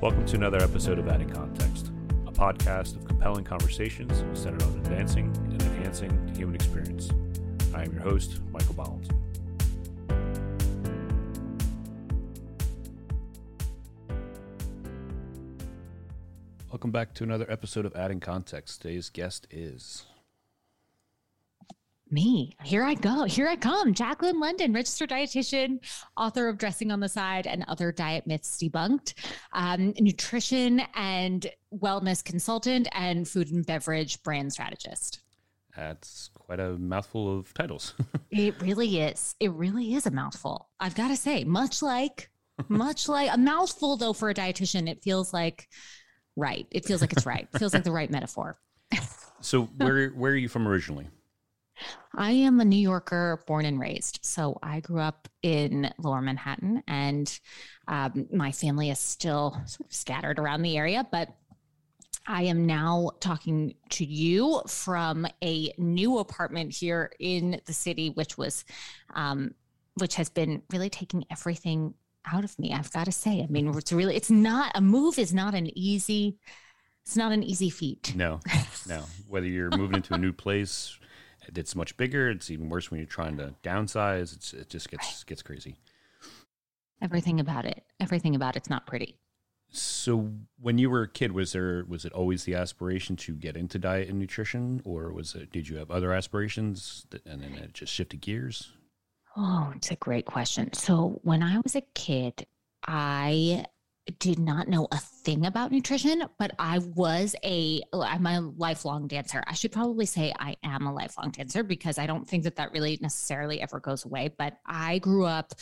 Welcome to another episode of Adding Context, a podcast of compelling conversations centered on advancing and enhancing the human experience. I am your host, Michael Bollins. Welcome back to another episode of Adding Context. Today's guest is me. Here I go. Here I come. Jacqueline London, registered dietitian, author of Dressing on the Side and Other Diet Myths Debunked, um, nutrition and wellness consultant, and food and beverage brand strategist. That's quite a mouthful of titles. it really is. It really is a mouthful. I've got to say, much like, much like a mouthful, though, for a dietitian, it feels like right. It feels like it's right. It feels like the right metaphor. so, where where are you from originally? I am a New Yorker born and raised. So I grew up in lower Manhattan, and um, my family is still sort of scattered around the area, but I am now talking to you from a new apartment here in the city, which was, um, which has been really taking everything out of me. I've got to say, I mean, it's really, it's not a move is not an easy, it's not an easy feat. No, no. Whether you're moving into a new place, it's much bigger. It's even worse when you're trying to downsize. It's, it just gets gets crazy. Everything about it. Everything about it's not pretty. So when you were a kid, was there was it always the aspiration to get into diet and nutrition, or was it did you have other aspirations and then it just shifted gears? Oh, it's a great question. So when I was a kid, I did not know a thing about nutrition, but I was a I'm a lifelong dancer. I should probably say I am a lifelong dancer because I don't think that that really necessarily ever goes away, but I grew up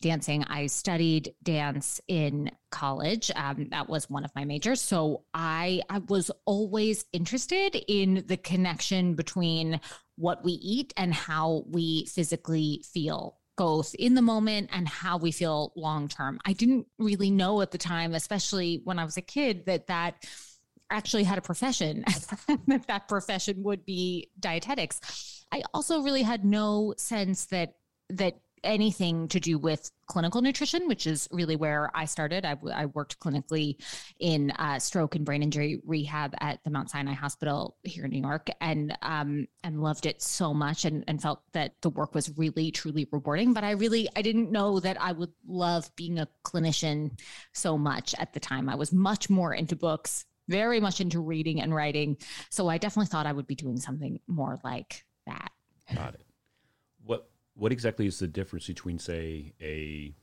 dancing. I studied dance in college. Um, that was one of my majors. So I I was always interested in the connection between what we eat and how we physically feel both in the moment and how we feel long term. I didn't really know at the time, especially when I was a kid, that that actually had a profession, that that profession would be dietetics. I also really had no sense that that anything to do with clinical nutrition, which is really where I started. I, I worked clinically in uh, stroke and brain injury rehab at the Mount Sinai Hospital here in New York, and um, and loved it so much, and, and felt that the work was really truly rewarding. But I really I didn't know that I would love being a clinician so much at the time. I was much more into books, very much into reading and writing. So I definitely thought I would be doing something more like that. Got it. What exactly is the difference between, say, a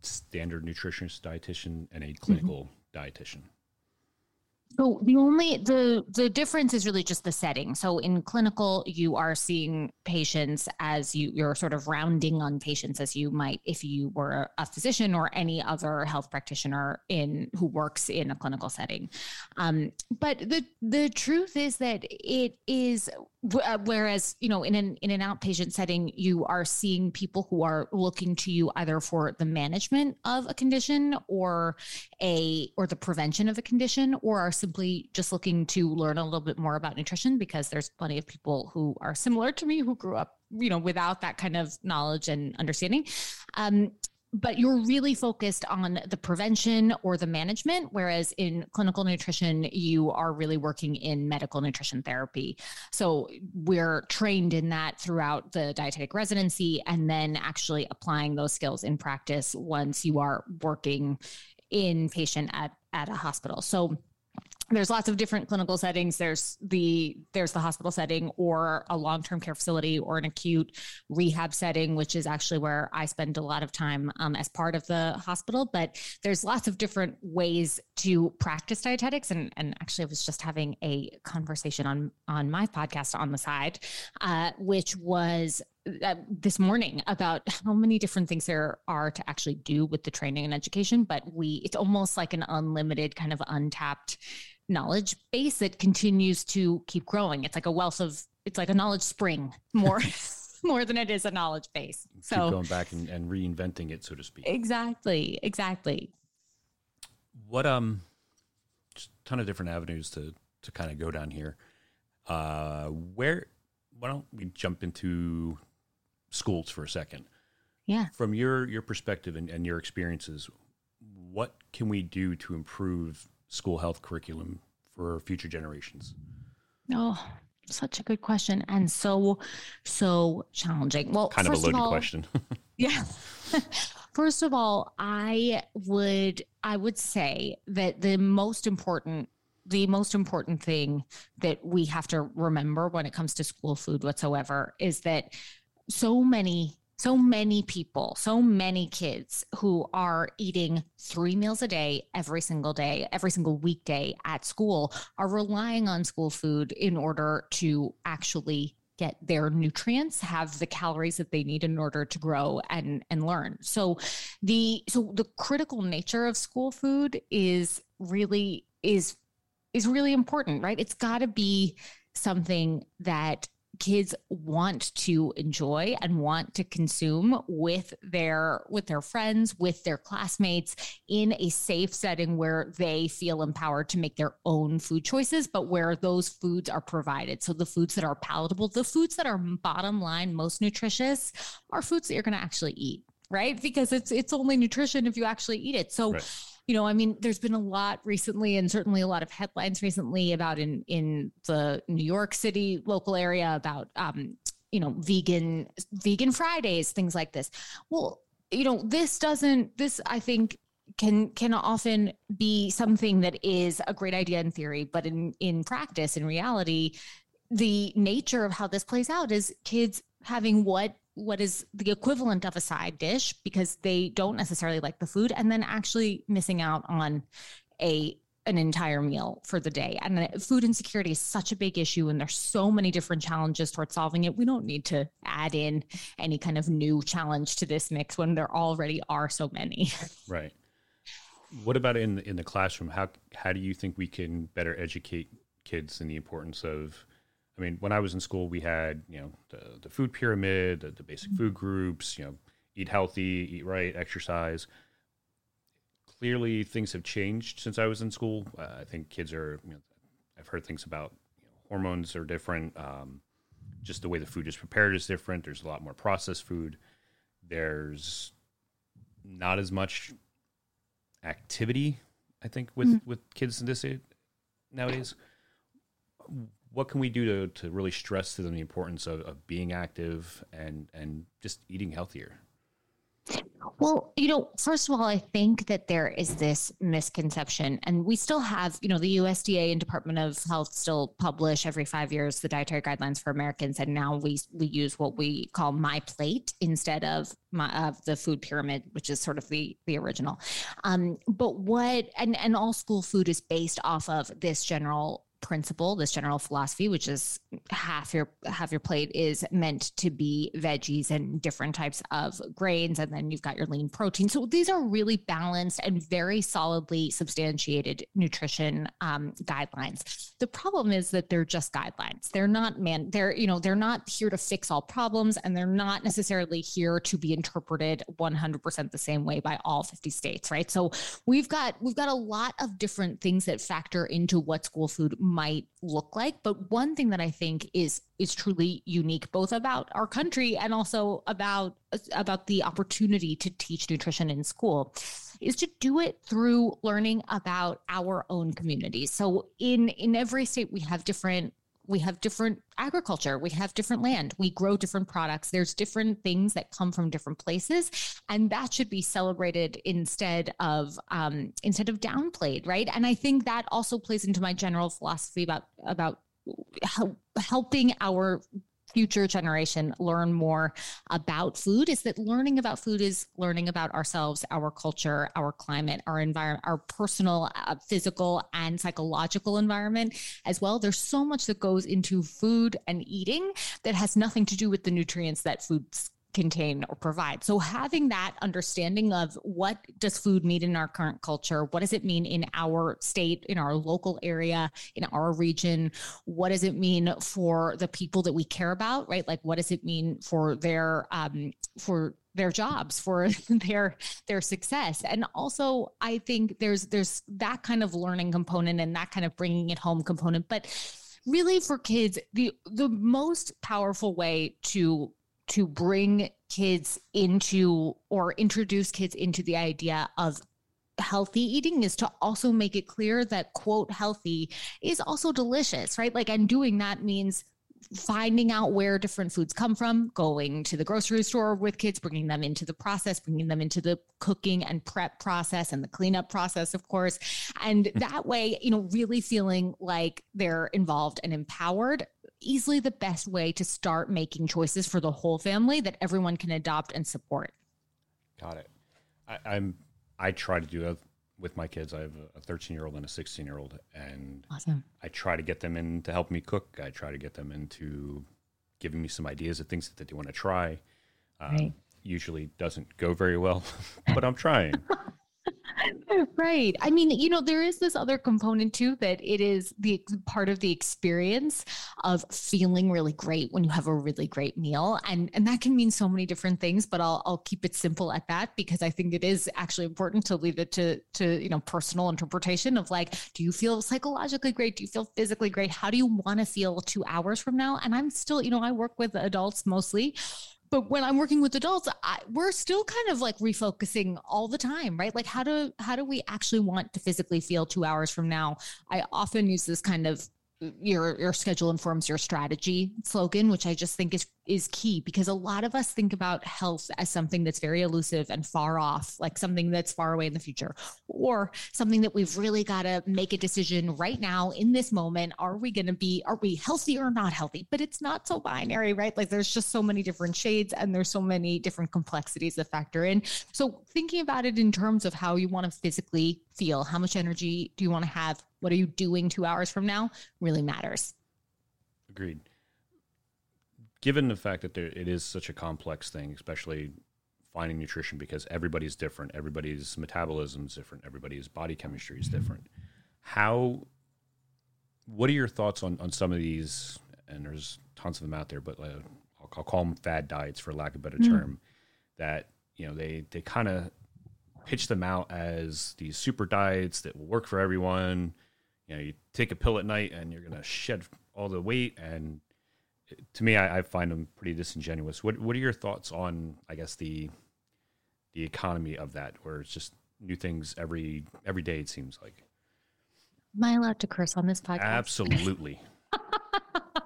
standard nutritionist dietitian and a clinical mm-hmm. dietitian? So the only the the difference is really just the setting. So in clinical, you are seeing patients as you you're sort of rounding on patients as you might if you were a physician or any other health practitioner in who works in a clinical setting. Um, but the the truth is that it is uh, whereas you know in an in an outpatient setting you are seeing people who are looking to you either for the management of a condition or a or the prevention of a condition or are simply just looking to learn a little bit more about nutrition because there's plenty of people who are similar to me who grew up you know without that kind of knowledge and understanding. Um, but you're really focused on the prevention or the management whereas in clinical nutrition you are really working in medical nutrition therapy. So we're trained in that throughout the dietetic residency and then actually applying those skills in practice once you are working in patient at at a hospital. So there's lots of different clinical settings. There's the there's the hospital setting or a long-term care facility or an acute rehab setting which is actually where i spend a lot of time um, as part of the hospital. But there's lots of different ways to practice dietetics. And, and actually i was just having a conversation on on my podcast on the side uh, which was uh, this morning about how many different things there are to actually do with the training and education but we it's almost like an unlimited kind of untapped knowledge base that continues to keep growing. It's like a wealth of, it's like a knowledge spring more. more than it is a knowledge base. So keep going back and, and reinventing it, so to speak. Exactly. Exactly. What um just a ton of different avenues to to kind of go down here. Uh where why don't we jump into schools for a second? Yeah. From your your perspective and, and your experiences, what can we do to improve school health curriculum for future generations? Oh, such a good question and so so challenging. Well, kind of a loaded all, question. yeah. First of all, I would I would say that the most important the most important thing that we have to remember when it comes to school food whatsoever is that so many so many people, so many kids who are eating three meals a day every single day, every single weekday at school are relying on school food in order to actually get their nutrients have the calories that they need in order to grow and and learn. So the so the critical nature of school food is really is is really important right? It's got to be something that kids want to enjoy and want to consume with their with their friends with their classmates in a safe setting where they feel empowered to make their own food choices but where those foods are provided. So the foods that are palatable the foods that are bottom line most nutritious are foods that you're going to actually eat right? Because it's it's only nutrition if you actually eat it. So right you know, I mean, there's been a lot recently, and certainly a lot of headlines recently about in in the New York City local area about um, you know, vegan vegan Fridays, things like this. Well, you know, this doesn't. This I think can can often be something that is a great idea in theory, but in in practice, in reality, the nature of how this plays out is kids having what what is the equivalent of a side dish because they don't necessarily like the food and then actually missing out on a an entire meal for the day. And food insecurity is such a big issue, and there's so many different challenges towards solving it. We don't need to add in any kind of new challenge to this mix when there already are so many. Right. What about in in the classroom? How how do you think we can better educate kids in the importance of I mean, when I was in school, we had you know the the food pyramid, the, the basic food groups, you know, eat healthy, eat right, exercise. Clearly, things have changed since I was in school. Uh, I think kids are. You know, I've heard things about you know, hormones are different. Um, just the way the food is prepared is different. There's a lot more processed food. There's not as much activity, I think, with mm. with kids in this age nowadays what can we do to, to really stress to them the importance of, of being active and and just eating healthier well, you know, first of all, I think that there is this misconception, and we still have, you know, the USDA and Department of Health still publish every five years the dietary guidelines for Americans, and now we we use what we call My Plate instead of my of the food pyramid, which is sort of the the original. Um, but what and and all school food is based off of this general principle, this general philosophy, which is half your half your plate is meant to be veggies and different types of grains, and then you've got your lean protein. So these are really balanced and very solidly substantiated nutrition um, guidelines. The problem is that they're just guidelines. They're not man. They're you know they're not here to fix all problems, and they're not necessarily here to be interpreted 100% the same way by all 50 states. Right. So we've got we've got a lot of different things that factor into what school food might look like. But one thing that I think is is truly unique, both about our country and also about about the opportunity to teach nutrition in school, is to do it through learning about our own communities. So in in every state, we have different we have different agriculture we have different land we grow different products. There's different things that come from different places and that should be celebrated instead of um, instead of downplayed right? And i think that also plays into my general philosophy about about helping our future generation learn more about food is that learning about food is learning about ourselves, our culture, our climate, our environment, our personal, uh, physical, and psychological environment as well. There's so much that goes into food and eating that has nothing to do with the nutrients that foods contain or provide. So having that understanding of what does food mean in our current culture? What does it mean in our state, in our local area, in our region? What does it mean for the people that we care about, right? Like what does it mean for their um for their jobs for their their success and also i think there's there's that kind of learning component and that kind of bringing it home component but really for kids the the most powerful way to to bring kids into or introduce kids into the idea of healthy eating is to also make it clear that quote healthy is also delicious, right? Like, and doing that means finding out where different foods come from, going to the grocery store with kids, bringing them into the process, bringing them into the cooking and prep process and the cleanup process, of course. And hmm. that way, you know, really feeling like they're involved and empowered. Easily the best way to start making choices for the whole family that everyone can adopt and support. Got it. I, I'm I try to do that with my kids. I have a 13 year old and a 16 year old, and awesome. I try to get them in to help me cook. I try to get them into giving me some ideas of things that they want to try. Um, right. Usually doesn't go very well, but I'm trying. right. I mean, you know, there is this other component too that it is the part of the experience of feeling really great when you have a really great meal. And and that can mean so many different things, but I'll I'll keep it simple at that because I think it is actually important to leave it to to, you know, personal interpretation of like, do you feel psychologically great? Do you feel physically great? How do you want to feel 2 hours from now? And I'm still, you know, I work with adults mostly but when i'm working with adults I, we're still kind of like refocusing all the time right? Like how do how do we actually want to physically feel two hours from now? I often use this kind of your your schedule informs your strategy slogan which i just think is is key because a lot of us think about health as something that's very elusive and far off like something that's far away in the future or something that we've really got to make a decision right now in this moment. Are we going to be are we healthy or not healthy? But it's not so binary right? Like there's just so many different shades and there's so many different complexities that factor in. So thinking about it in terms of how you want to physically feel how much energy do you want to have what are you doing two hours from now really matters. Agreed. Given the fact that there, it is such a complex thing, especially finding nutrition because everybody's different, everybody's metabolism is different, everybody's body chemistry is different. How, what are your thoughts on, on some of these? And there's tons of them out there, but uh, I'll, I'll, call them fad diets for lack of a better mm. term. That you know they they kind of pitch them out as these super diets that will work for everyone you know you take a pill at night and you're going to shed all the weight and to me I, I, find them pretty disingenuous. What what are your thoughts on i guess the the economy of that where it's just new things every every day it seems like? Am i allowed to curse on this podcast? Absolutely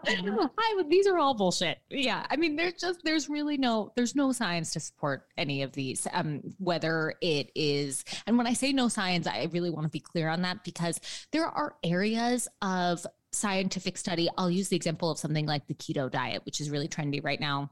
I would, these are all bullshit. Yeah, I mean, there's just there's really no there's no science to support any of these. Um, whether it is, and when I say no science, I really want to be clear on that because there are areas of scientific study. I'll use the example of something like the keto diet, which is really trendy right now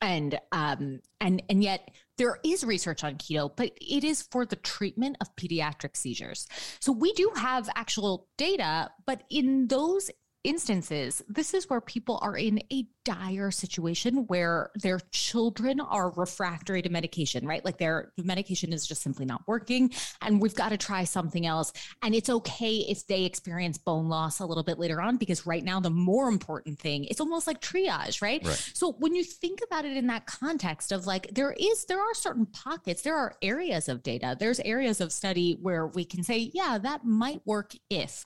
and um and and yet there is research on keto but it is for the treatment of pediatric seizures so we do have actual data but in those instances, this is where people are in a dire situation where their children are refractory to medication, right? Like their medication is just simply not working and we've got to try something else. And it's okay if they experience bone loss a little bit later on because right now the more important thing, it's almost like triage, right? right. So when you think about it in that context of like there is there are certain pockets, there are areas of data, there's areas of study where we can say, yeah, that might work if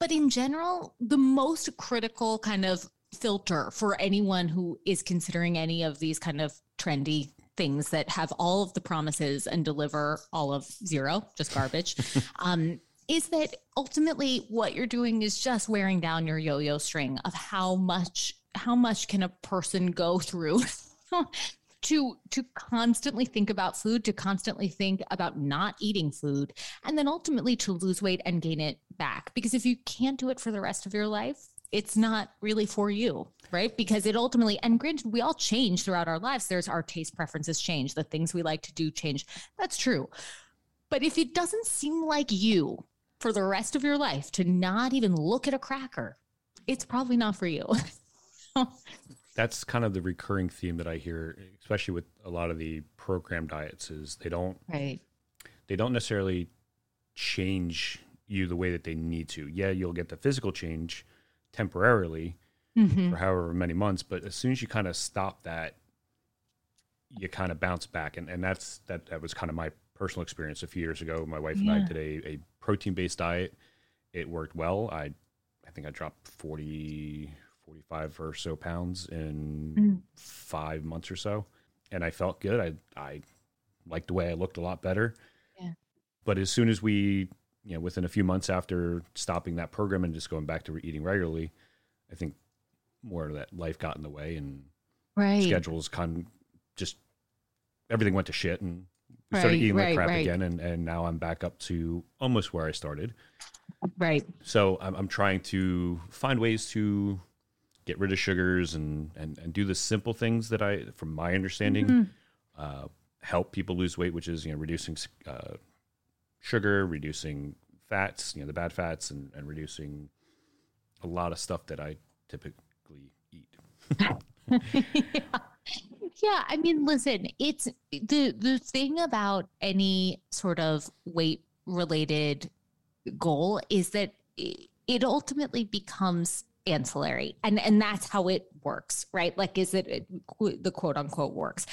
but in general, the most critical kind of filter for anyone who is considering any of these kind of trendy things that have all of the promises and deliver all of zero, just garbage, um, is that ultimately what you're doing is just wearing down your yo-yo string of how much how much can a person go through to to constantly think about food to constantly think about not eating food and then ultimately to lose weight and gain it back. Because if you can't do it for the rest of your life it's not really for you right? Because it ultimately and granted we all change throughout our lives. There's our taste preferences change. The things we like to do change. That's true. But if it doesn't seem like you for the rest of your life to not even look at a cracker it's probably not for you. That's kind of the recurring theme that I hear, especially with a lot of the program diets, is they don't right. They don't necessarily change you the way that they need to. Yeah, you'll get the physical change temporarily mm-hmm. for however many months, but as soon as you kind of stop that, you kind of bounce back, and and that's that. That was kind of my personal experience a few years ago. My wife yeah. and I did a, a protein based diet. It worked well. I I think I dropped 40, 45 or so pounds in mm. five months or so. And I felt good. I, I liked the way I looked a lot better. Yeah. but as soon as we, you know, within a few months after stopping that program and just going back to eating regularly, I think more of that life got in the way and right. schedules kind of just everything went to shit and we started Right, eating like crap right. again and, and now I'm back up to almost where I started. Right. So I'm, I'm trying to find ways to get rid of sugars and, and, and do the simple things that I, from my understanding, Mm-hmm. uh, help people lose weight, which is, you know, reducing uh, sugar, reducing fats, you know, the bad fats and, and reducing a lot of stuff that I typically eat. Yeah, I mean, listen, it's the the thing about any sort of weight related goal is that it, it ultimately becomes ancillary, and and that's how it works, right? Like, is it, it the quote unquote works?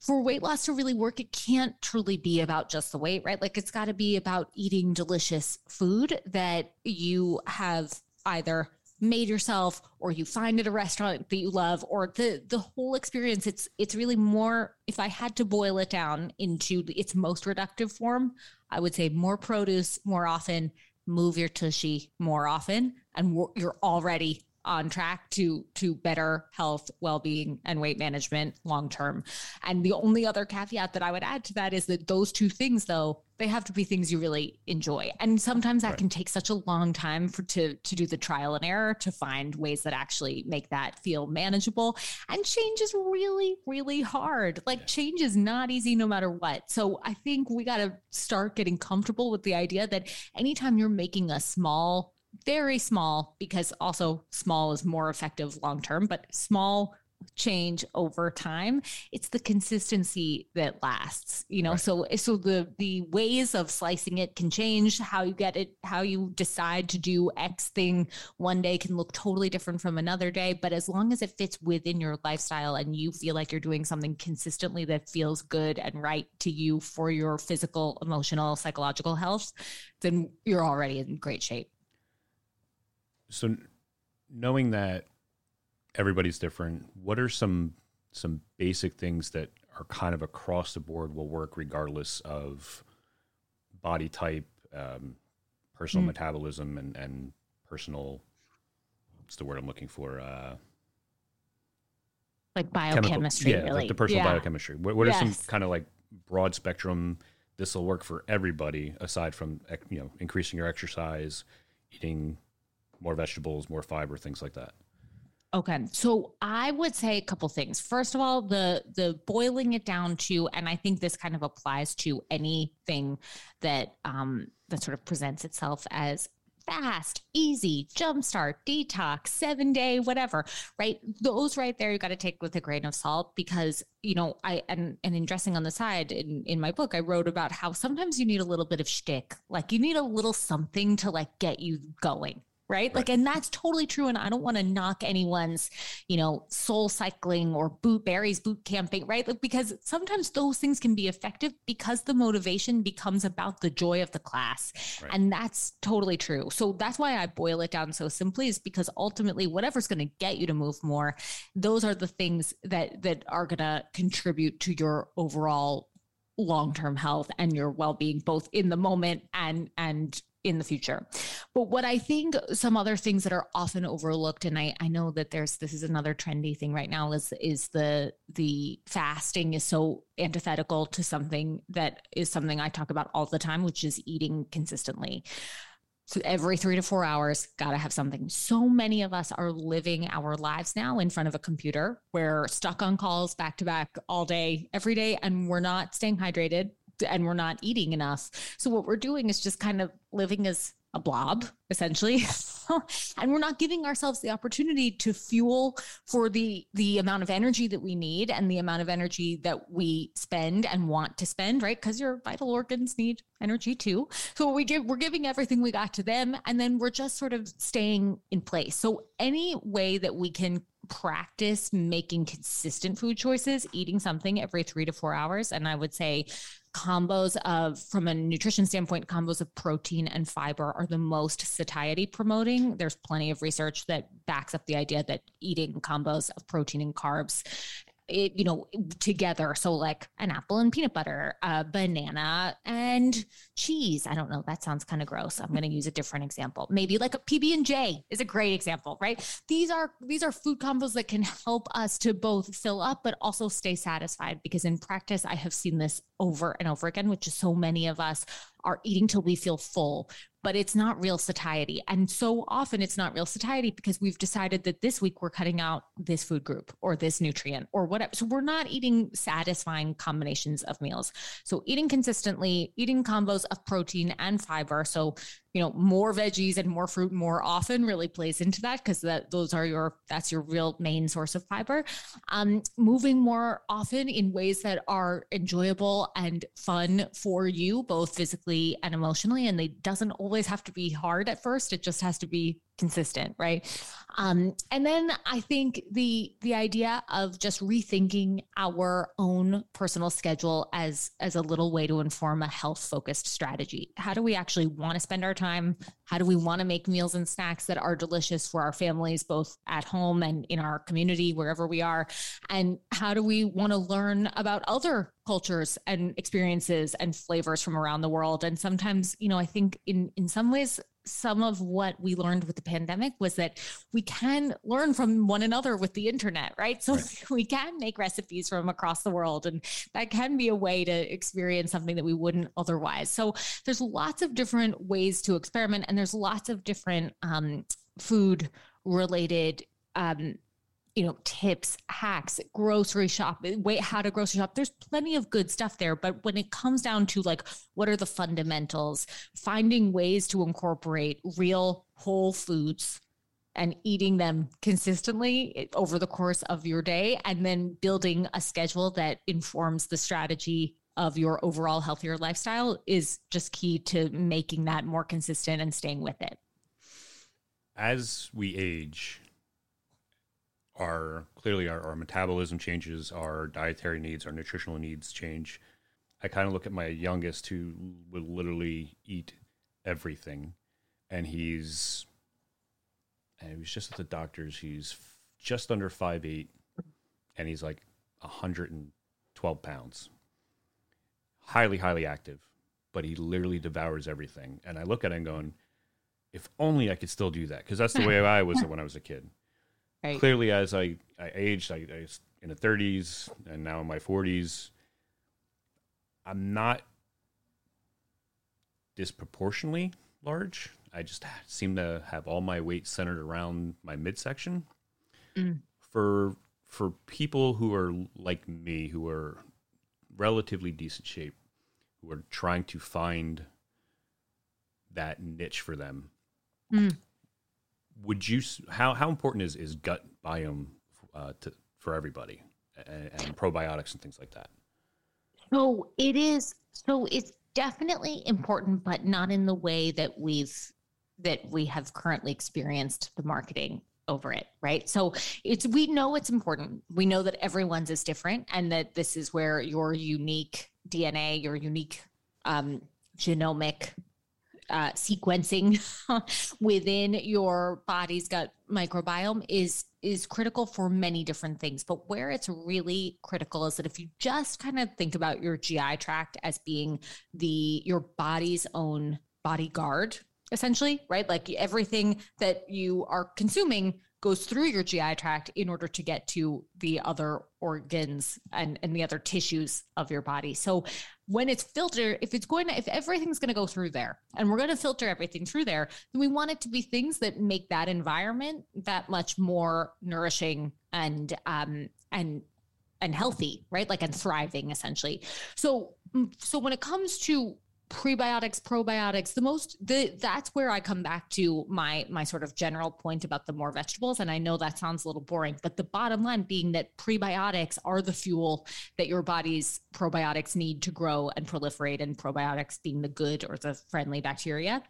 For weight loss to really work, it can't truly be about just the weight, right? Like, it's got to be about eating delicious food that you have either made yourself or you find at a restaurant that you love or the the whole experience it's it's really more if i had to boil it down into its most reductive form i would say more produce more often move your tushy more often and you're already on track to to better health well-being and weight management long term and the only other caveat that i would add to that is that those two things though they have to be things you really enjoy. And sometimes that Right. can take such a long time for to to do the trial and error to find ways that actually make that feel manageable. And change is really really hard. Like change is not easy no matter what. So i think we got to start getting comfortable with the idea that anytime you're making a small very small because also small is more effective long term but small change over time it's the consistency that lasts you know Right. so so the the ways of slicing it can change how you get it how you decide to do x thing one day can look totally different from another day but as long as it fits within your lifestyle and you feel like you're doing something consistently that feels good and right to you for your physical emotional psychological health then you're already in great shape so knowing that everybody's different what are some some basic things that are kind of across the board will work regardless of body type um, personal Mm. metabolism and and personal what's the word i'm looking for uh like biochemistry yeah really like the personal Yeah. biochemistry what, what are some kind of like broad spectrum this will work for everybody aside from you know increasing your exercise eating more vegetables more fiber things like that Okay. So I would say a couple things. First of all, the the boiling it down to, and I think this kind of applies to anything that um that sort of presents itself as fast, easy, jumpstart, detox, seven day, whatever, right? Those right there you got to take with a grain of salt because you know, I and and in dressing on the side in in my book, I wrote about how sometimes you need a little bit of shtick, like you need a little something to like get you going. Right? Like, and that's totally true. And I don't want to knock anyone's, you know, soul cycling or boot berries, boot camping, right? Like, because sometimes those things can be effective because the motivation becomes about the joy of the class. Right. And that's totally true. So that's why I boil it down so simply is because ultimately whatever's going to get you to move more, those are the things that that are going to contribute to your overall long-term health and your well-being both in the moment and and in the future. But what I think some other things that are often overlooked, and I, I know that there's this is another trendy thing right now is is the the fasting is so antithetical to something that is something I talk about all the time, which is eating consistently. So every three to four hours, gotta have something. So many of us are living our lives now in front of a computer. We're stuck on calls back to back all day, every day, and we're not staying hydrated and we're not eating enough. So what we're doing is just kind of living as a blob, essentially. and we're not giving ourselves the opportunity to fuel for the the amount of energy that we need and the amount of energy that we spend and want to spend, right? Because your vital organs need energy too. So we give we're giving everything we got to them and then we're just sort of staying in place. So any way that we can practice making consistent food choices, eating something every 3 to 4 hours and I would say combos of from a nutrition standpoint combos of protein and fiber are the most satiety promoting there's plenty of research that backs up the idea that eating combos of protein and carbs it, you know, together. So like an apple and peanut butter, a banana and cheese. I don't know. That sounds kind of gross. I'm going to use a different example. Maybe like a PB and J is a great example, right? These are these are food combos that can help us to both fill up but also stay satisfied. Because in practice, I have seen this over and over again, which is so many of us are eating till we feel full but it's not real satiety. And so often it's not real satiety because we've decided that this week we're cutting out this food group or this nutrient or whatever. So we're not eating satisfying combinations of meals. So eating consistently, eating combos of protein and fiber. So you know more veggies and more fruit more often really plays into that because that those are your that's your real main source of fiber um, moving more often in ways that are enjoyable and fun for you both physically and emotionally and they doesn't always have to be hard at first. It just has to be consistent right? Um, and then i think the the idea of just rethinking our own personal schedule as as a little way to inform a health focused strategy. How do we actually want to spend our time? How do we want to make meals and snacks that are delicious for our families both at home and in our community wherever we are? And how do we want to learn about other cultures and experiences and flavors from around the world? And sometimes you know i think in in some ways some of what we learned with the pandemic was that we can learn from one another with the internet, right? So right. we can make recipes from across the world, and that can be a way to experience something that we wouldn't otherwise. So there's lots of different ways to experiment, and there's lots of different um, food related um, you know, tips, hacks, grocery shop, wait, how to grocery shop. There's plenty of good stuff there. But when it comes down to like, what are the fundamentals, finding ways to incorporate real whole foods and eating them consistently eh, over the course of your day, and then building a schedule that informs the strategy of your overall healthier lifestyle is just key to making that more consistent and staying with it. As we age, our clearly our, our metabolism changes, our dietary needs, our nutritional needs change. I kind of look at my youngest who will literally eat everything, and he's and he was just at the doctor's. He's just under five eight, and he's like hundred and twelve pounds. Highly, highly active, but he literally devours everything. And I look at him going, if only I could still do that, because that's the way I was when I was a kid. Right. Clearly, as I, I aged, I, I was in the 30s and now in my 40s, I'm not disproportionately large. I just seem to have all my weight centered around my midsection. Mm. For for people who are like me, who are relatively decent shape, who are trying to find that niche for them, mm would you how how important is is gut biome uh, to for everybody and, and probiotics and things like that? So it is. So it's definitely important, but not in the way that we've that we have currently experienced the marketing over it, right? So it's we know it's important. We know that everyone's is different, and that this is where your unique DNA, your unique um, genomic uh, sequencing within your body's gut microbiome is is critical for many different things but where it's really critical is that if you just kind of think about your GI tract as being the your body's own bodyguard essentially right like everything that you are consuming goes through your GI tract in order to get to the other organs and, and the other tissues of your body. So when it's filtered, if it's going to, if everything's going to go through there and we're going to filter everything through there, then we want it to be things that make that environment that much more nourishing and, um, and, and healthy, right? Like and thriving essentially. So, mm, so when it comes to prebiotics probiotics the most the that's where i come back to my my sort of general point about the more vegetables. And i know that sounds a little boring but the bottom line being that prebiotics are the fuel that your body's probiotics need to grow and proliferate and probiotics being the good or the friendly bacteria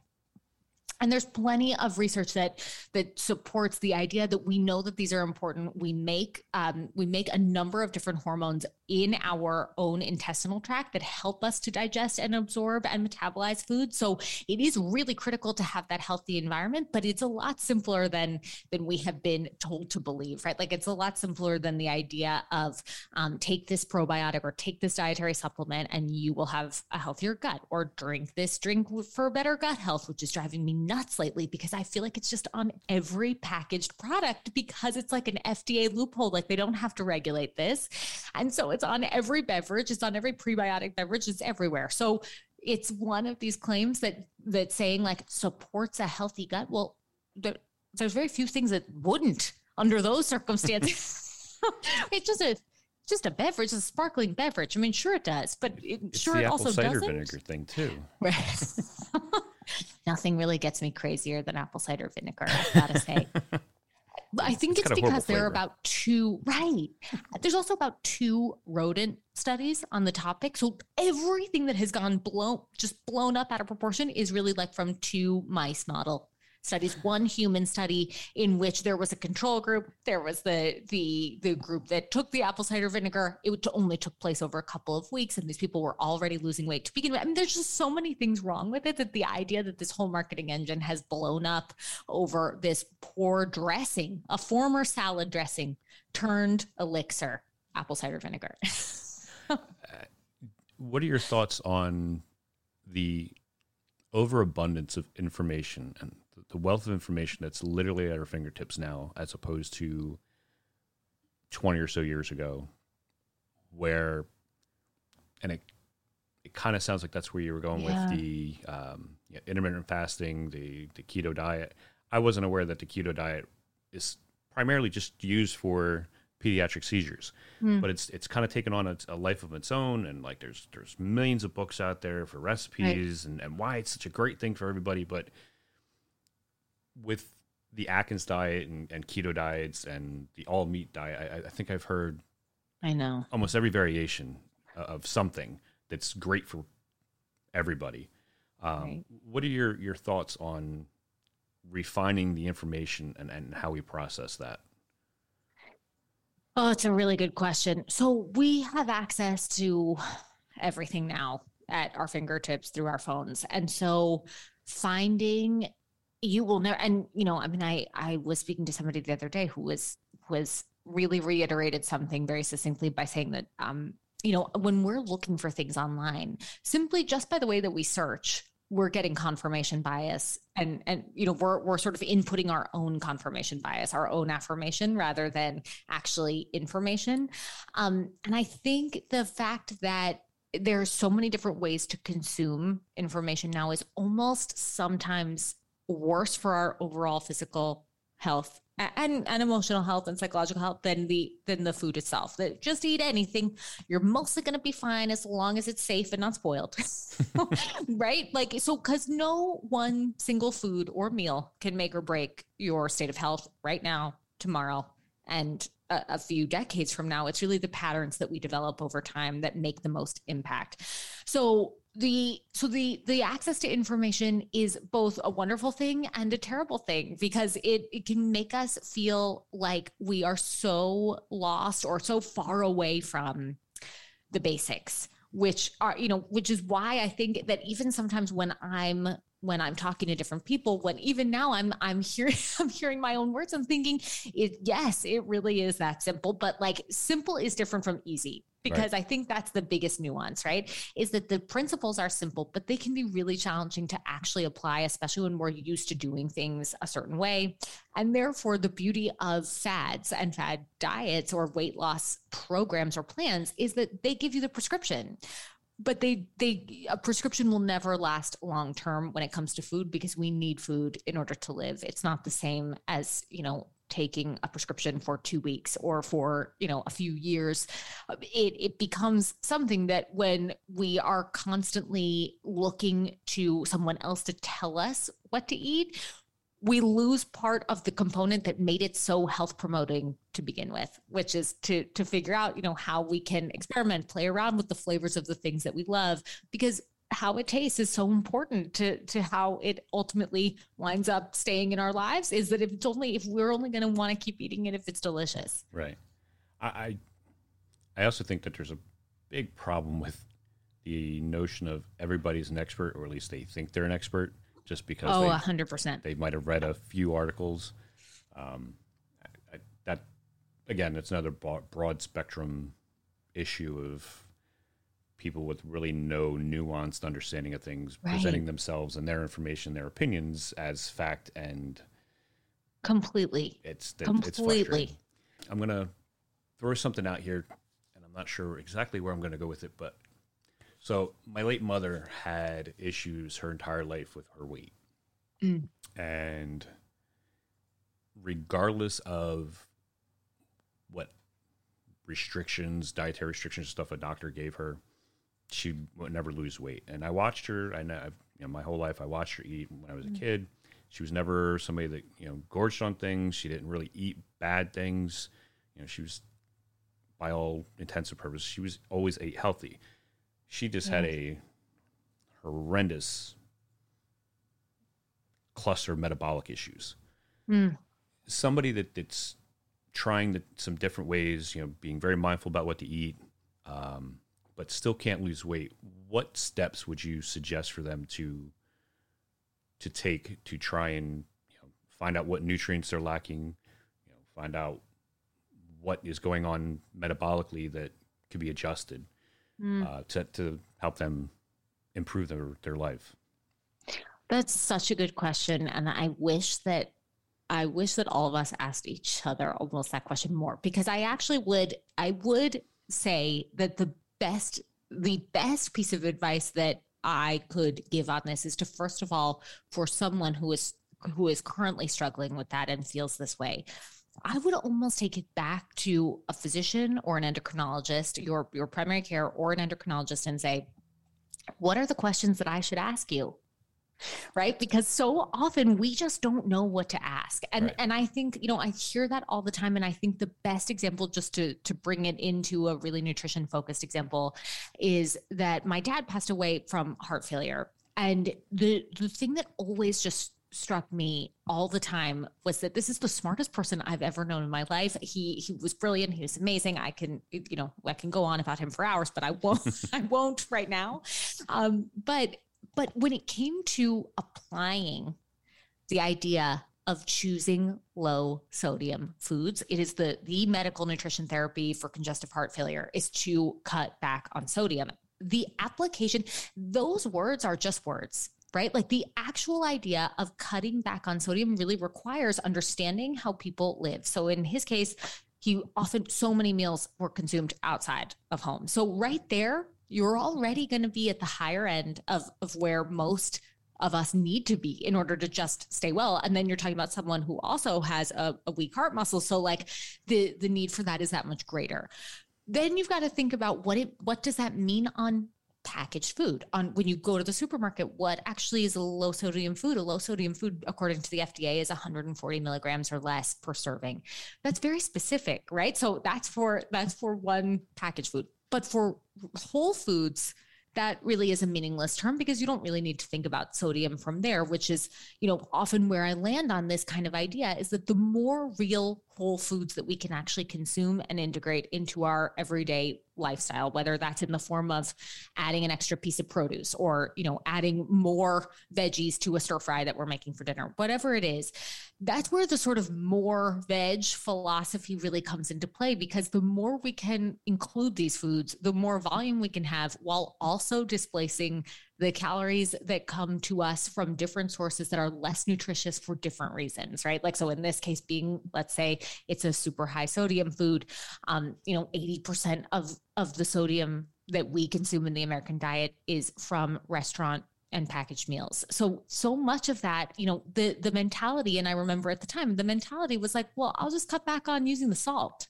and there's plenty of research that that supports the idea that we know that these are important. We make um, we make a number of different hormones in our own intestinal tract that help us to digest and absorb and metabolize food. So it is really critical to have that healthy environment but it's a lot simpler than than we have been told to believe right? Like it's a lot simpler than the idea of um, take this probiotic or take this dietary supplement and you will have a healthier gut or drink this drink for better gut health which is driving me nuts lately because I feel like it's just on every packaged product because it's like an FDA loophole. Like they don't have to regulate this. And so it's on every beverage, it's on every prebiotic beverage, it's everywhere. So it's one of these claims that that saying like supports a healthy gut. Well, there, there's very few things that wouldn't under those circumstances. it's just a just a beverage, a sparkling beverage. I mean, sure it does, but it, It's sure the it apple also cider doesn't. vinegar thing too. Right. Nothing really gets me crazier than apple cider vinegar, I've got to say. I think It's it's, got a horrible because there are about two, right. There's also about two rodent studies on the topic. So everything that has gone blown, just blown up out of proportion is really like from two mice model studies one human study in which there was a control group there was the the the group that took the apple cider vinegar. It only took place over a couple of weeks and these people were already losing weight to begin with. I mean there's just so many things wrong with it that the idea that this whole marketing engine has blown up over this poor dressing a former salad dressing turned elixir apple cider vinegar. Uh, what are your thoughts on the overabundance of information and the wealth of information that's literally at our fingertips now, as opposed to 20 or so years ago, where, and it, it kind of sounds like that's where you were going Yeah. with the um, yeah, intermittent fasting, the, the keto diet. I wasn't aware that the keto diet is primarily just used for pediatric seizures Hmm. but it's it's kind of taken on a, a life of its own and like there's there's millions of books out there for recipes and, and why it's such a great thing for everybody but with the Atkins diet and, and keto diets and the all meat diet I, I think I've heard i know almost every variation of something that's great for everybody um, Right. what are your your thoughts on refining the information and, and how we process that Oh, it's a really good question. So we have access to everything now at our fingertips through our phones. And so finding you will never and you know, I mean I I was speaking to somebody the other day who was was really reiterated something very succinctly by saying that um you know, when we're looking for things online, simply just by the way that we search, we're getting confirmation bias and and you know we're we're sort of inputting our own confirmation bias our own affirmation rather than actually information. Um and i think the fact that there's so many different ways to consume information now is almost sometimes worse for our overall physical health and, and emotional health and psychological health than the than the food itself. That just eat anything you're mostly going to be fine as long as it's safe and not spoiled. Right? Like so because no one single food or meal can make or break your state of health right now tomorrow and a, a few decades from now. It's really the patterns that we develop over time that make the most impact. So the so the the access to information is both a wonderful thing and a terrible thing because it, it can make us feel like we are so lost or so far away from the basics which are you know which is why i think that even sometimes when i'm when i'm talking to different people when even now i'm i'm hearing i'm hearing my own words i'm thinking it yes it really is that simple but like simple is different from easy because i think that's the biggest nuance right is that the principles are simple but they can be really challenging to actually apply especially when we're used to doing things a certain way. And therefore the beauty of fads and fad diets or weight loss programs or plans is that they give you the prescription but they they a prescription will never last long term when it comes to food because we need food in order to live. It's not the same as you know taking a prescription for two weeks or for you know a few years it it becomes something that when we are constantly looking to someone else to tell us what to eat we lose part of the component that made it so health promoting to begin with which is to to figure out you know how we can experiment play around with the flavors of the things that we love because how it tastes is so important to to how it ultimately winds up staying in our lives is that if it's only if we're only going to want to keep eating it if it's delicious. Right. I, I i also think that there's a big problem with the notion of everybody's an expert or at least they think they're an expert just because oh they, 100% they might have read a few articles. Um, I, I, that again it's another broad spectrum issue of people with really no nuanced understanding of things right. presenting themselves and their information, their opinions as fact and completely. It's completely. It's I'm gonna throw something out here, and I'm not sure exactly where I'm gonna go with it, but so my late mother had issues her entire life with her weight, mm. and regardless of what restrictions, dietary restrictions, stuff a doctor gave her, she would never lose weight. And I watched her. I know, you know, my whole life I watched her eat when I was a mm. kid. She was never somebody that you know gorged on things. She didn't really eat bad things. You know, she was, by all intents and purposes, she was always ate healthy. She just yeah. had a horrendous cluster of metabolic issues. Mm. Somebody that, that's trying the, some different ways, you know, being very mindful about what to eat, um, but still can't lose weight, what steps would you suggest for them to to take to try and you know, find out what nutrients they're lacking, you know, find out what is going on metabolically that could be adjusted mm. uh, to to help them improve their their life? That's such a good question, and I wish that I wish that all of us asked each other almost that question more because I actually would I would say that the best the best piece of advice that I could give on this is to first of all for someone who is who is currently struggling with that and feels this way I would almost take it back to a physician or an endocrinologist, your your primary care or an endocrinologist and say, what are the questions that I should ask you? Right because so often we just don't know what to ask and right. and i think you know i hear that all the time and i think the best example just to to bring it into a really nutrition focused example is that my dad passed away from heart failure and the the thing that always just struck me all the time was that this is the smartest person I've ever known in my life. He he was brilliant. He was amazing. I can you know I can go on about him for hours, but I won't. I won't right now. Um, but but when it came to applying the idea of choosing low sodium foods, it is the the medical nutrition therapy for congestive heart failure is to cut back on sodium. The application, those words are just words right? Like the actual idea of cutting back on sodium really requires understanding how people live. So in his case, he often so many meals were consumed outside of home. So right there, you're already going to be at the higher end of, of where most of us need to be in order to just stay well. And then you're talking about someone who also has a, a weak heart muscle. So like the the need for that is that much greater. Then you've got to think about what it what does that mean on packaged food? On when you go to the supermarket what actually is a low sodium food? A low sodium food according to the fda is 140 milligrams or less per serving. That's very specific right? So that's for that's for one packaged food but for whole foods, that really is a meaningless term because you don't really need to think about sodium from there, which is, you know, often where I land on this kind of idea is that the more real whole foods that we can actually consume and integrate into our everyday lifestyle whether that's in the form of adding an extra piece of produce or you know adding more veggies to a stir fry that we're making for dinner whatever it is. That's where the sort of more veg philosophy really comes into play because the more we can include these foods the more volume we can have while also displacing the calories that come to us from different sources that are less nutritious for different reasons, right? Like, so in this case, being, let's say it's a super high sodium food, um, you know, 80% of, of the sodium that we consume in the American diet is from restaurant and packaged meals. So so much of that, you know, the the mentality and I remember at the time the mentality was like, well, I'll just cut back on using the salt.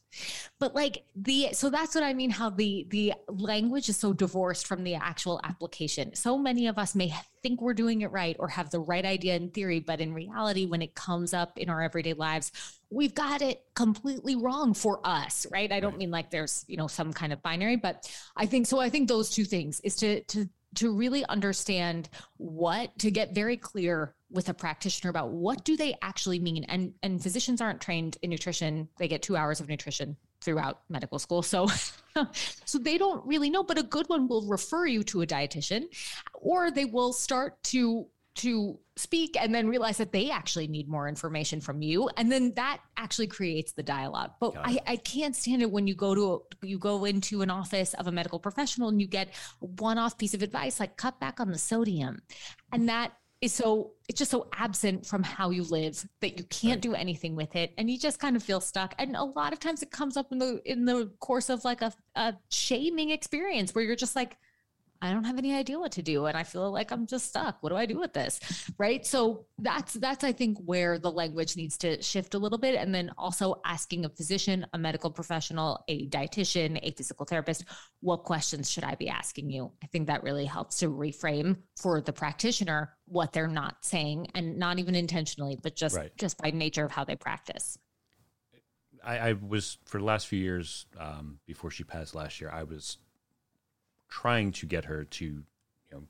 But like the so that's what I mean how the the language is so divorced from the actual application. So many of us may think we're doing it right or have the right idea in theory, but in reality when it comes up in our everyday lives, we've got it completely wrong for us, right? I don't mean like there's, you know, some kind of binary, but I think so I think those two things is to to to really understand what to get very clear with a practitioner about what do they actually mean. And and physicians aren't trained in nutrition. They get 2 hours of nutrition throughout medical school. So so they don't really know but a good one will refer you to a dietitian or they will start to to speak and then realize that they actually need more information from you. And then that actually creates the dialogue. But I, I can't stand it when you go to a, you go into an office of a medical professional and you get one-off piece of advice like cut back on the sodium. And that is so it's just so absent from how you live that you can't right. do anything with it. And you just kind of feel stuck. And a lot of times it comes up in the in the course of like a, a shaming experience where you're just like I don't have any idea what to do and I feel like I'm just stuck. What do I do with this? Right? So that's that's I think where the language needs to shift a little bit and then also asking a physician, a medical professional, a dietitian, a physical therapist, what questions should I be asking you? I think that really helps to reframe for the practitioner what they're not saying and not even intentionally, but just right. just by nature of how they practice. I, I was for the last few years um, before she passed last year. I was trying to get her to, you know,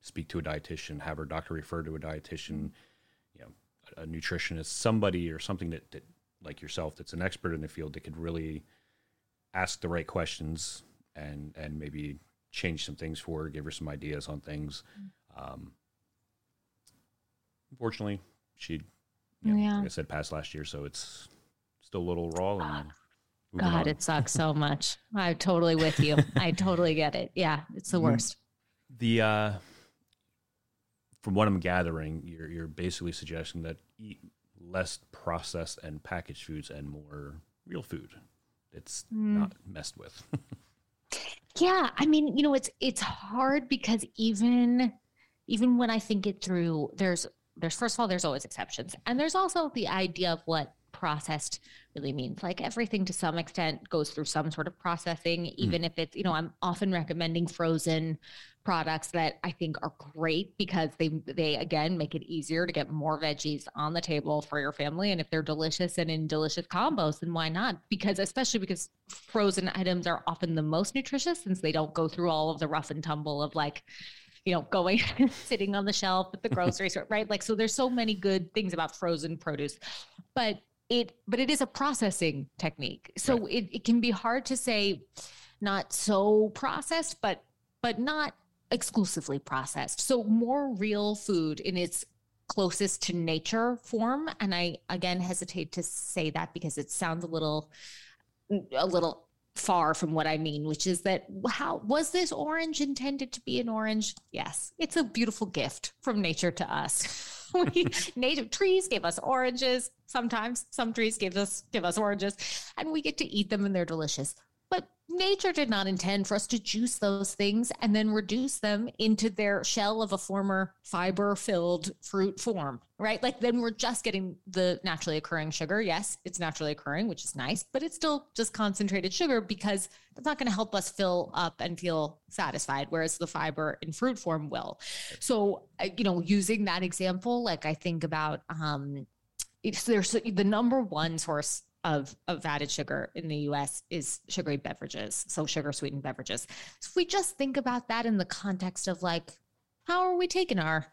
speak to a dietitian, have her doctor refer to a dietitian, mm-hmm. you know, a, a nutritionist, somebody or something that, that like yourself that's an expert in the field that could really ask the right questions and and maybe change some things for her, give her some ideas on things. Mm-hmm. Um, unfortunately, she, you know, yeah. like I said, passed last year, so it's still a little raw. And ah. God, it sucks so much. I'm totally with you. I totally get it. Yeah, it's the mm-hmm. worst. The uh from what I'm gathering, you're you're basically suggesting that eat less processed and packaged foods and more real food. It's mm. not messed with. yeah, I mean, you know, it's it's hard because even even when I think it through, there's there's first of all, there's always exceptions. And there's also the idea of what processed really means. Like everything to some extent goes through some sort of processing, hmm. even mm. if it's, you know, I'm often recommending frozen products that I think are great because they they again make it easier to get more veggies on the table for your family and if they're delicious and in delicious combos then why not because especially because frozen items are often the most nutritious since they don't go through all of the rough and tumble of like you know, going sitting on the shelf at the grocery store, right? Like, so there's so many good things about frozen produce. But it but it is a processing technique so right. it, it can be hard to say not so processed but but not exclusively processed so more real food in its closest to nature form and i again hesitate to say that because it sounds a little a little far from what I mean, which is that how was this orange intended to be an orange? Yes, it's a beautiful gift from nature to us. We, native trees gave us oranges. Sometimes some trees give us give us oranges, and we get to eat them, and they're delicious. Nature did not intend for us to juice those things and then reduce them into their shell of a former fiber filled fruit form, right? Like then we're just getting the naturally occurring sugar. Yes, it's naturally occurring, which is nice, but it's still just concentrated sugar because that's not going to help us fill up and feel satisfied, whereas the fiber in fruit form will. So, you know, using that example, like I think about, um, it's, there's the number one source of, of added sugar in the US is sugary beverages, so sugar sweetened beverages. So if we just think about that in the context of like, how are we taking our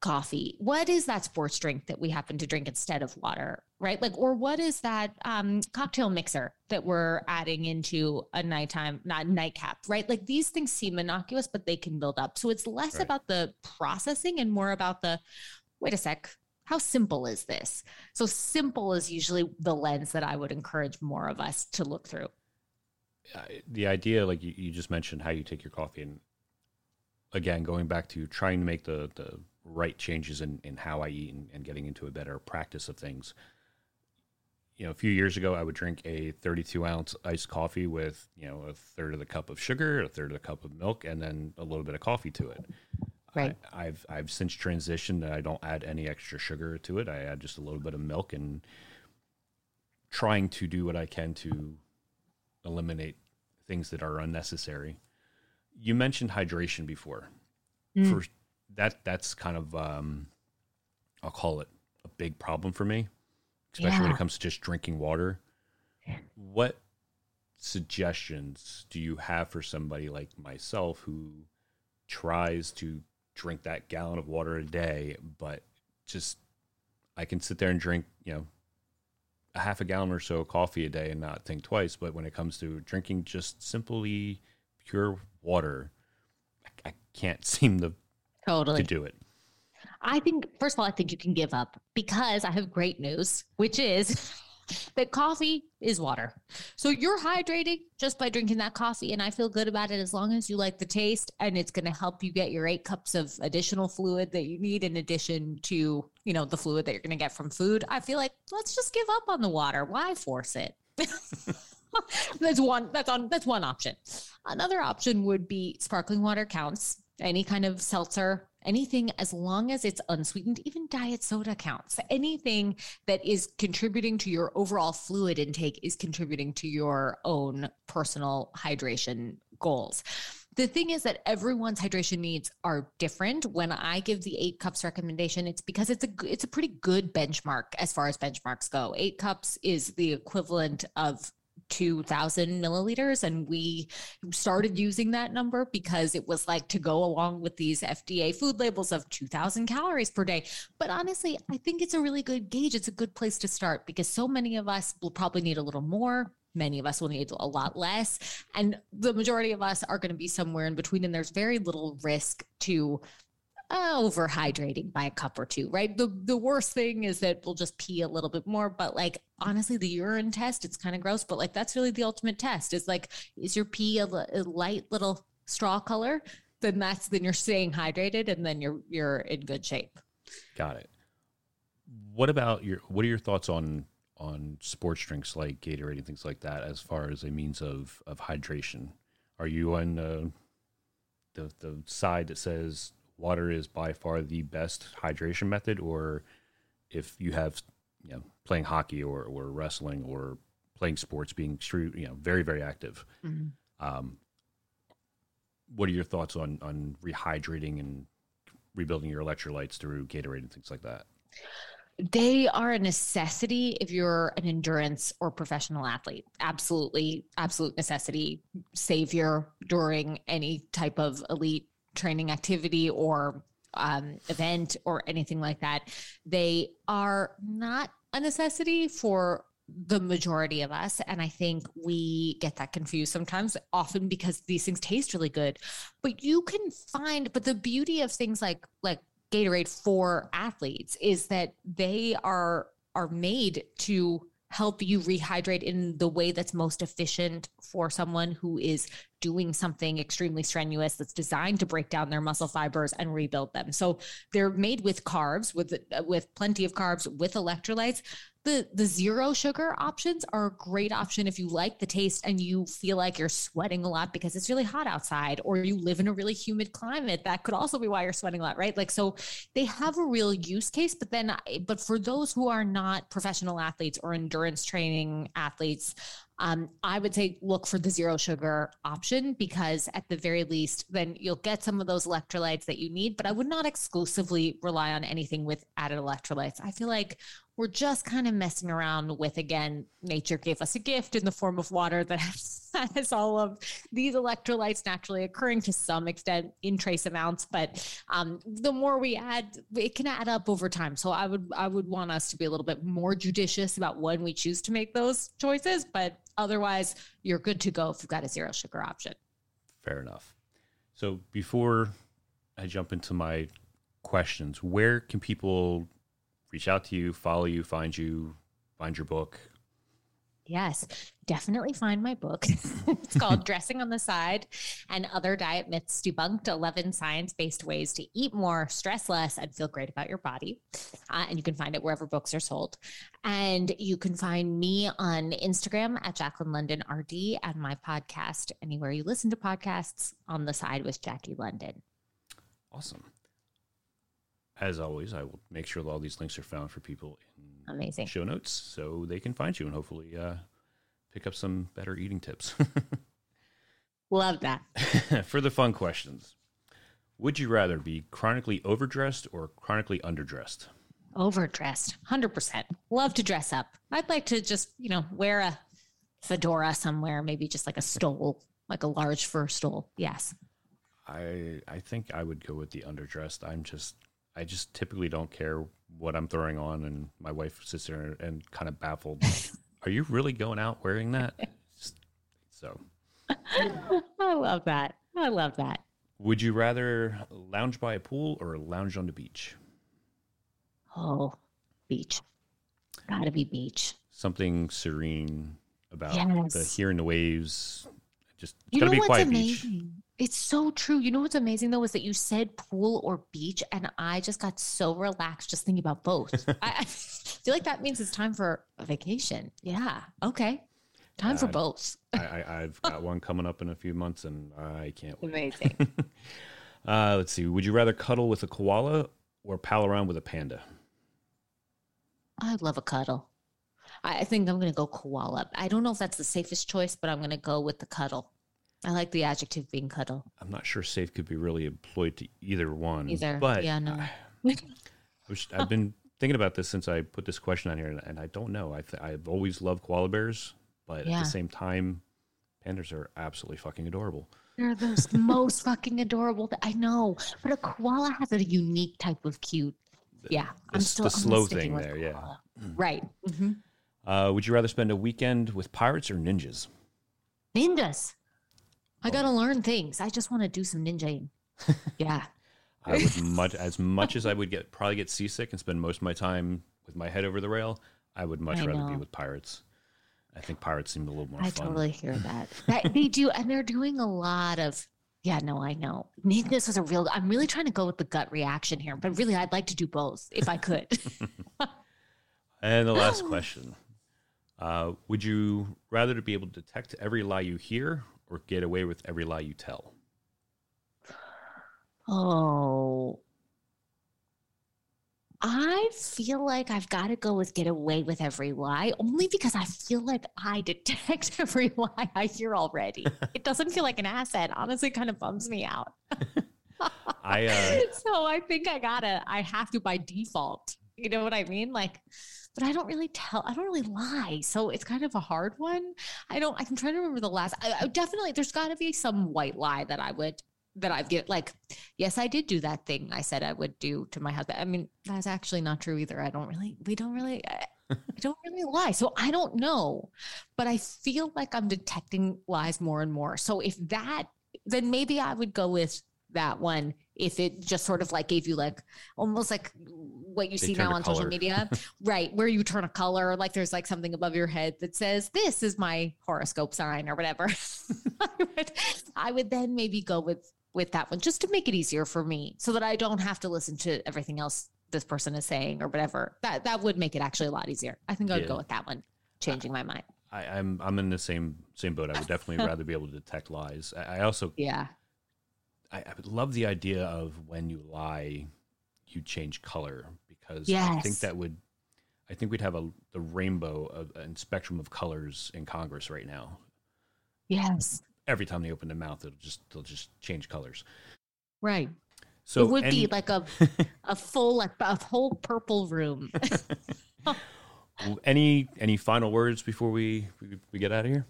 coffee? What is that sports drink that we happen to drink instead of water, right? Like, or what is that um, cocktail mixer that we're adding into a nighttime, not nightcap, right? Like these things seem innocuous, but they can build up. So it's less right. about the processing and more about the, wait a sec, how simple is this? So simple is usually the lens that I would encourage more of us to look through. The idea, like you, you, just mentioned, how you take your coffee, and again, going back to trying to make the the right changes in, in how I eat and, and getting into a better practice of things. You know, a few years ago, I would drink a 32 ounce iced coffee with you know a third of the cup of sugar, a third of the cup of milk, and then a little bit of coffee to it. Right. I, have I've since transitioned. I don't add any extra sugar to it. I add just a little bit of milk and trying to do what I can to eliminate things that are unnecessary. You mentioned hydration before. Mm. For that, that's kind of um, I'll call it a big problem for me, especially yeah. when it comes to just drinking water. What suggestions do you have for somebody like myself who tries to drink that gallon of water a day, but just I can sit there and drink, you know, a half a gallon or so of coffee a day and not think twice. But when it comes to drinking just simply pure water, I, I can't seem to totally to do it. I think, first of all, I think you can give up because I have great news, which is that coffee is water. So you're hydrating just by drinking that coffee. And I feel good about it as long as you like the taste and it's going to help you get your eight cups of additional fluid that you need in addition to, you know, the fluid that you're going to get from food. I feel like let's just give up on the water. Why force it? that's one that's on that's one option. Another option would be sparkling water counts. Any kind of seltzer anything as long as it's unsweetened, even diet soda counts. Anything that is contributing to your overall fluid intake is contributing to your own personal hydration goals. The thing is that everyone's hydration needs are different. When I give the 8 cups recommendation, it's because it's a it's a pretty good benchmark as far as benchmarks go. 8 cups is the equivalent of 2000 milliliters and we started using that number because it was like to go along with these FDA food labels of 2000 calories per day. But honestly I think it's a really good gauge. It's a good place to start because so many of us will probably need a little more. Many of us will need a lot less. And the majority of us are going to be somewhere in between and there's very little risk to uh, overhydrating by a cup or two, right? The the worst thing is that we'll just pee a little bit more, but like honestly, the urine test, it's kind of gross, but like that's really the ultimate test. Is like, is your pee a, a light little straw color? Then that's then you're staying hydrated, and then you're you're in good shape. Got it. What about your? What are your thoughts on on sports drinks like Gatorade and things like that, as far as a means of of hydration? Are you on uh, the the side that says water is by far the best hydration method, or if you have, you know, playing hockey or, or wrestling or playing sports, being true, you know, very, very active. Mm-hmm. Um, what are your thoughts on, on rehydrating and rebuilding your electrolytes through Gatorade and things like that? They are a necessity if you're an endurance or professional athlete. Absolutely, absolute necessity. Savior during any type of elite training activity or um, event or anything like that. They are not a necessity for the majority of us. And I think we get that confused sometimes, often because these things taste really good. But you can find, but the beauty of things like, like, Gatorade for athletes is that they are are made to help you rehydrate in the way that's most efficient for someone who is doing something extremely strenuous that's designed to break down their muscle fibers and rebuild them. So they're made with carbs with with plenty of carbs with electrolytes. The the zero sugar options are a great option if you like the taste and you feel like you're sweating a lot because it's really hot outside or you live in a really humid climate. That could also be why you're sweating a lot right? Like so they have a real use case but then but for those who are not professional athletes or endurance training athletes um, I would say look for the zero sugar option because at the very least, then you'll get some of those electrolytes that you need. But I would not exclusively rely on anything with added electrolytes. I feel like we're just kind of messing around with again nature gave us a gift in the form of water that has, all of these electrolytes naturally occurring to some extent in trace amounts. But um, the more we add it can add up over time. So i would i would want us to be a little bit more judicious about when we choose to make those choices. But otherwise you're good to go if you've got a zero sugar option. Fair enough. So before i jump into my questions where can people reach out to you, follow you, find you, find your book? Yes, definitely find my book. it's called Dressing on the Side and Other Diet Myths Debunked 11 Science Based Ways to Eat More, Stress Less, and Feel Great About Your Body. Uh, and you can find it wherever books are sold. And you can find me on Instagram at Jaclyn London RD and my podcast anywhere you listen to podcasts on the side with Jackie London. Awesome as always, I will make sure that all these links are found for people in Amazing. show notes so they can find you and hopefully uh, pick up some better eating tips. Love that. for the fun questions, would you rather be chronically overdressed or chronically underdressed? Overdressed, 100%. Love to dress up. I'd like to just, you know, wear a fedora somewhere, maybe just like a stole, like a large fur stole. Yes. I I think I would go with the underdressed. I'm just I just typically don't care what I'm throwing on, and my wife sits there and kind of baffled. Are you really going out wearing that? So, I love that. I love that. would you rather lounge by a pool or lounge on the beach? Oh, beach. Gotta be beach. Something serene about the hearing the waves. Just it's You gotta know be what's quiet beach. amazing? It's so true. You know what's amazing though is that you said pool or beach, and I just got so relaxed just thinking about both. I, I feel like that means it's time for a vacation. Yeah. Okay. Time for Uh, both. I, I, I've got one coming up in a few months, and I can't wait. Amazing. Uh, let's see. Would you rather cuddle with a koala or pal around with a panda? I love a cuddle. I, I think I'm gonna go koala. I don't know if that's the safest choice, but I'm gonna go with the cuddle. I like the adjective being cuddle. I'm not sure safe could be really employed to either one. Either. but Yeah, no. I, I've been thinking about this since I put this question on here, and, and I don't know. I th- I've always loved koala bears, but at the same time, pandas are absolutely fucking adorable. They're the most fucking adorable. th- I know, but a koala has a unique type of cute. Yeah, I'm still the I'm slow thing with there, yeah. koala. Right. hmm Uh, would you rather spend a weekend with pirates or ninjas? Ninjas. I Oh. gotta learn things. I just want to do some ninjaing. Yeah. I would much as much as I would get probably get seasick and spend most of my time with my head over the rail. I would much I rather be with pirates. I think pirates seem a little more I fun. totally hear that. that. They do, and they're doing a lot of. Yeah, no, I know. This was a real. I'm really trying to go with the gut reaction here, but really, I'd like to do both if I could. And the last question: uh, Would you rather to be able to detect every lie you hear or get away with every lie you tell? Oh, I feel like I've got to go with get away with every lie only because I feel like I detect every lie I hear already. it doesn't feel like an asset. Honestly, it kind of bums me out. I uh, so I think I gotta, I have to by default. You know what I mean? Like, but I don't really tell, I don't really lie. So it's kind of a hard one. I don't, I can try to remember the last, I, I definitely, there's got to be some white lie that I would, that I've get like, yes, I did do that thing I said I would do to my husband. I mean, that's actually not true either. I don't really, we don't really, I, I don't really lie. So I don't know, but I feel like I'm detecting lies more and more. So if that, then maybe I would go with that one if it just sort of like gave you like almost like what you They see now on social media, right? Where you turn a color, like there's like something above your head that says, This is my horoscope sign or whatever. I, would, I would then maybe go with with that one just to make it easier for me so that I don't have to listen to everything else this person is saying or whatever. That that would make it actually a lot easier. I think I'd Yeah. go with that one, changing my mind. I, I'm I'm in the same same boat. I would definitely rather be able to detect lies. I, I also Yeah. I, I would love the idea of when you lie, you change color because I think that would. I think we'd have a the rainbow of, and spectrum of colors in Congress right now. Yes. Every time they open their mouth, it'll just they'll just change colors. Right. So it would any- be like a a full like a whole purple room. any any final words before we we, we get out of here.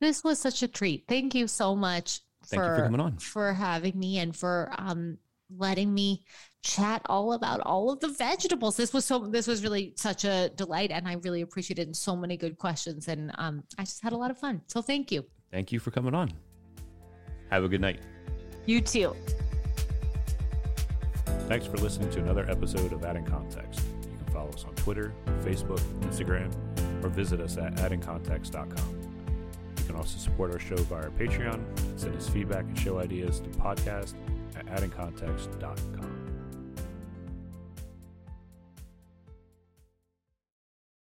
this was such a treat. Thank you so much Thank you for coming on. for having me and for um letting me chat all about all of the vegetables. This was so this was really such a delight and I really appreciated it and so many good questions and um I just had a lot of fun. So thank you. Thank you for coming on. Have a good night. You too. Thanks for listening to another episode of Adding Context. You can follow us on Twitter, Facebook, Instagram, or visit us at addingcontext.com. You can also support our show via our Patreon, send us feedback and show ideas to podcast at addingcontext.com.